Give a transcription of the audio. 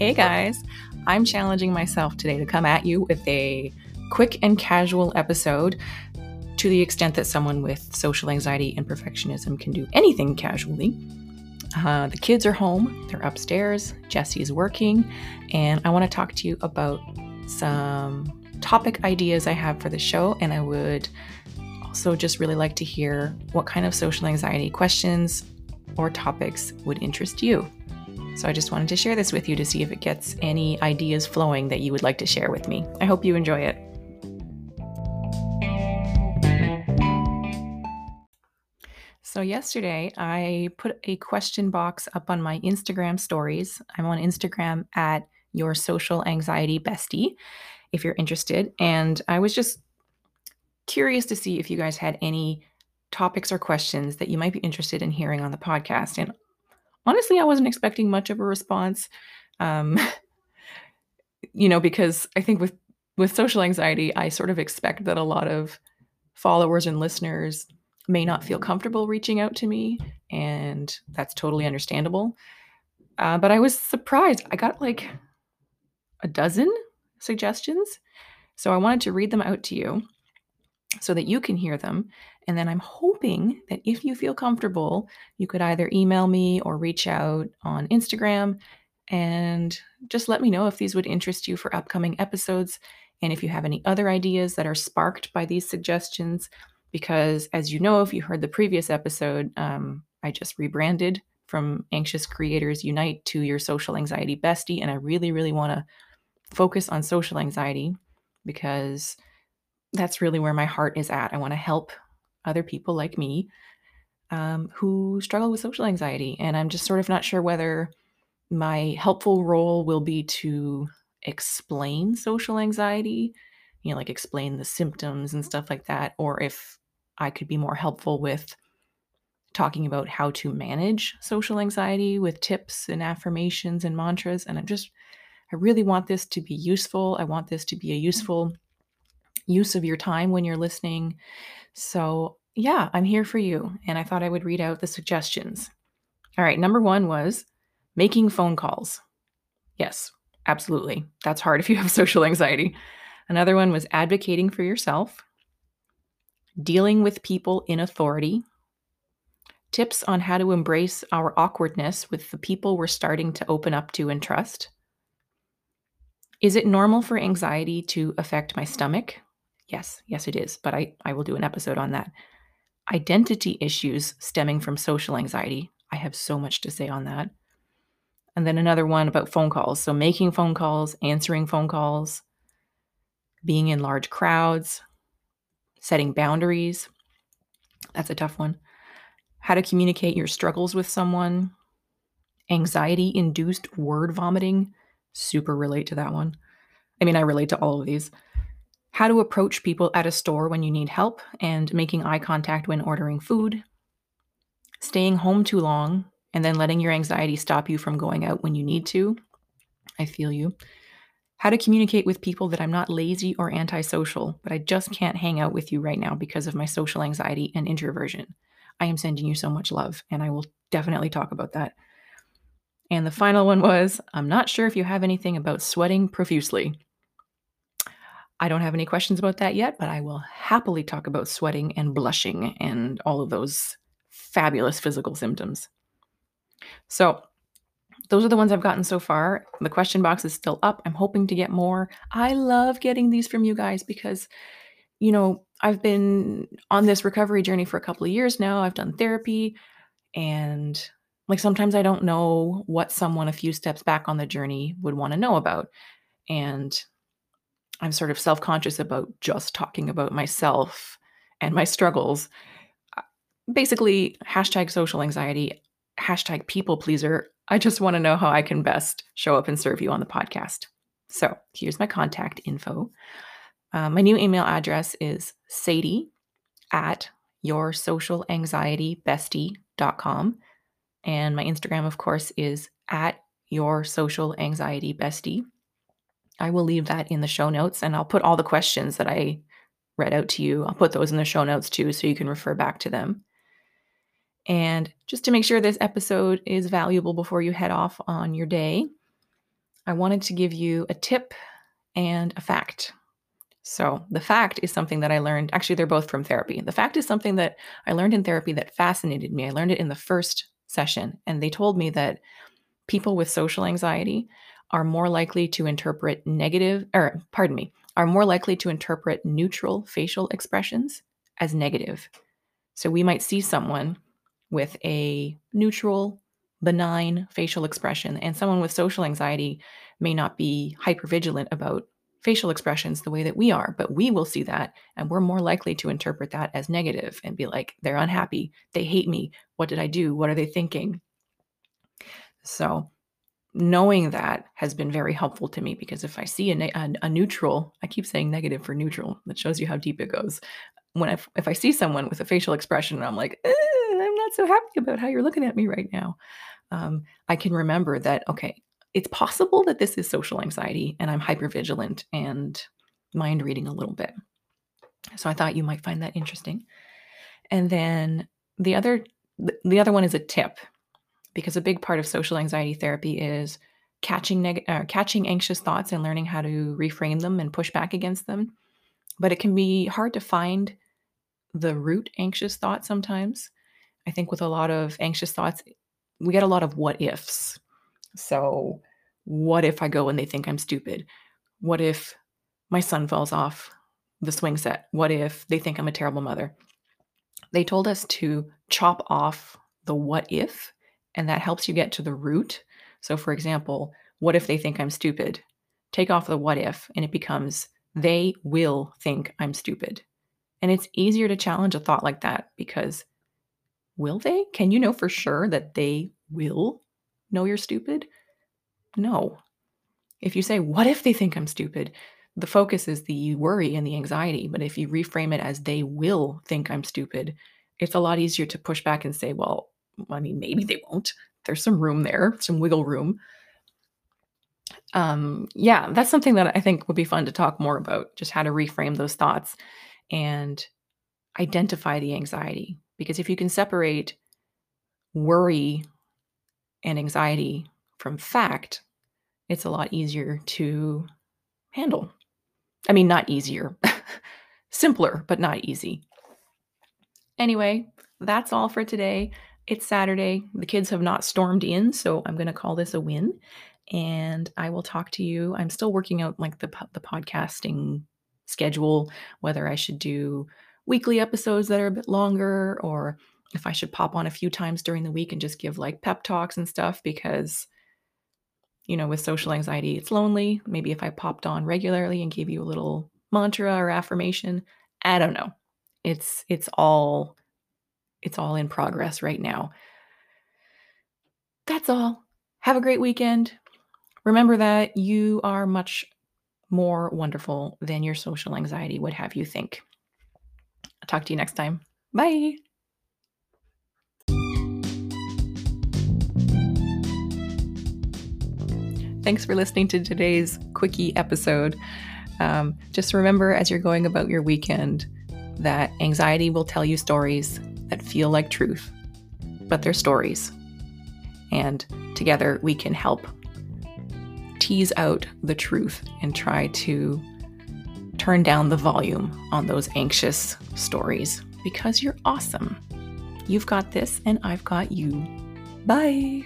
Hey guys, I'm challenging myself today to come at you with a quick and casual episode to the extent that someone with social anxiety and perfectionism can do anything casually. Uh, the kids are home, they're upstairs, Jesse's working, and I want to talk to you about some topic ideas I have for the show, and I would also just really like to hear what kind of social anxiety questions or topics would interest you. So I just wanted to share this with you to see if it gets any ideas flowing that you would like to share with me. I hope you enjoy it. So, yesterday I put a question box up on my Instagram stories. I'm on Instagram at your social anxiety bestie if you're interested. And I was just curious to see if you guys had any topics or questions that you might be interested in hearing on the podcast. And honestly, I wasn't expecting much of a response. Um, you know, because I think with with social anxiety, I sort of expect that a lot of followers and listeners may not feel comfortable reaching out to me, and that's totally understandable. Uh, but I was surprised. I got like a dozen suggestions. So I wanted to read them out to you so that you can hear them. And then I'm hoping that if you feel comfortable, you could either email me or reach out on Instagram and just let me know if these would interest you for upcoming episodes and if you have any other ideas that are sparked by these suggestions. Because as you know, if you heard the previous episode, um, I just rebranded from Anxious Creators Unite to Your Social Anxiety Bestie. And I really, really want to focus on social anxiety because that's really where my heart is at. I want to help other people like me um, who struggle with social anxiety. And I'm just sort of not sure whether my helpful role will be to explain social anxiety, you know, like explain the symptoms and stuff like that, or if I could be more helpful with talking about how to manage social anxiety with tips and affirmations and mantras. And I'm just, I really want this to be useful. I want this to be a useful use of your time when you're listening. So, yeah, I'm here for you. And I thought I would read out the suggestions. All right, number one was making phone calls. Yes, absolutely. That's hard if you have social anxiety. Another one was advocating for yourself, dealing with people in authority, tips on how to embrace our awkwardness with the people we're starting to open up to and trust. Is it normal for anxiety to affect my stomach? Yes, yes, it is. But I, I will do an episode on that. Identity issues stemming from social anxiety. I have so much to say on that. And then another one about phone calls. So, making phone calls, answering phone calls, being in large crowds, setting boundaries. That's a tough one. How to communicate your struggles with someone, anxiety induced word vomiting. Super relate to that one. I mean, I relate to all of these how to approach people at a store when you need help and making eye contact when ordering food, staying home too long and then letting your anxiety stop you from going out when you need to. I feel you. How to communicate with people that I'm not lazy or antisocial, but I just can't hang out with you right now because of my social anxiety and introversion. I am sending you so much love, and I will definitely talk about that. And the final one was I'm not sure if you have anything about sweating profusely. I don't have any questions about that yet, but I will happily talk about sweating and blushing and all of those fabulous physical symptoms. So, those are the ones I've gotten so far. The question box is still up. I'm hoping to get more. I love getting these from you guys because, you know, I've been on this recovery journey for a couple of years now. I've done therapy and like sometimes I don't know what someone a few steps back on the journey would want to know about. And I'm sort of self conscious about just talking about myself and my struggles. Uh, basically, hashtag social anxiety, hashtag people pleaser. I just want to know how I can best show up and serve you on the podcast. So here's my contact info. Uh, my new email address is sadie at your social anxiety bestie.com. And my Instagram, of course, is at your social anxiety bestie. I will leave that in the show notes and I'll put all the questions that I read out to you. I'll put those in the show notes too so you can refer back to them. And just to make sure this episode is valuable before you head off on your day, I wanted to give you a tip and a fact. So, the fact is something that I learned. Actually, they're both from therapy. The fact is something that I learned in therapy that fascinated me. I learned it in the first session, and they told me that people with social anxiety are more likely to interpret negative, or pardon me, are more likely to interpret neutral facial expressions as negative. So, we might see someone with a neutral, benign facial expression, and someone with social anxiety may not be hypervigilant about facial expressions the way that we are, but we will see that and we're more likely to interpret that as negative and be like, they're unhappy, they hate me, what did I do, what are they thinking? So, knowing that has been very helpful to me because if I see a, a, a neutral, I keep saying negative for neutral, that shows you how deep it goes. When I, if I see someone with a facial expression, and I'm like, I'm not so happy about how you're looking at me right now. Um, I can remember that, okay, it's possible that this is social anxiety and I'm hypervigilant and mind reading a little bit. So I thought you might find that interesting. And then the other the other one is a tip because a big part of social anxiety therapy is catching neg- uh, catching anxious thoughts and learning how to reframe them and push back against them. But it can be hard to find the root anxious thought sometimes. I think with a lot of anxious thoughts, we get a lot of what ifs. So, what if I go and they think I'm stupid? What if my son falls off the swing set? What if they think I'm a terrible mother? They told us to chop off the what if, and that helps you get to the root. So, for example, what if they think I'm stupid? Take off the what if, and it becomes they will think I'm stupid. And it's easier to challenge a thought like that because will they? Can you know for sure that they will know you're stupid? No. If you say, What if they think I'm stupid? the focus is the worry and the anxiety. But if you reframe it as they will think I'm stupid, it's a lot easier to push back and say, Well, I mean, maybe they won't. There's some room there, some wiggle room. Um, yeah, that's something that I think would be fun to talk more about, just how to reframe those thoughts and identify the anxiety. Because if you can separate worry and anxiety from fact, it's a lot easier to handle. I mean, not easier, simpler, but not easy. Anyway, that's all for today. It's Saturday. The kids have not stormed in, so I'm going to call this a win. And I will talk to you. I'm still working out like the the podcasting schedule, whether I should do weekly episodes that are a bit longer or if I should pop on a few times during the week and just give like pep talks and stuff because you know, with social anxiety, it's lonely. Maybe if I popped on regularly and gave you a little mantra or affirmation, I don't know. It's it's all it's all in progress right now. That's all. Have a great weekend. Remember that you are much more wonderful than your social anxiety would have you think. I'll talk to you next time. Bye. Thanks for listening to today's quickie episode. Um, just remember as you're going about your weekend that anxiety will tell you stories that feel like truth, but they're stories. And together we can help tease out the truth and try to turn down the volume on those anxious stories because you're awesome. You've got this, and I've got you. Bye.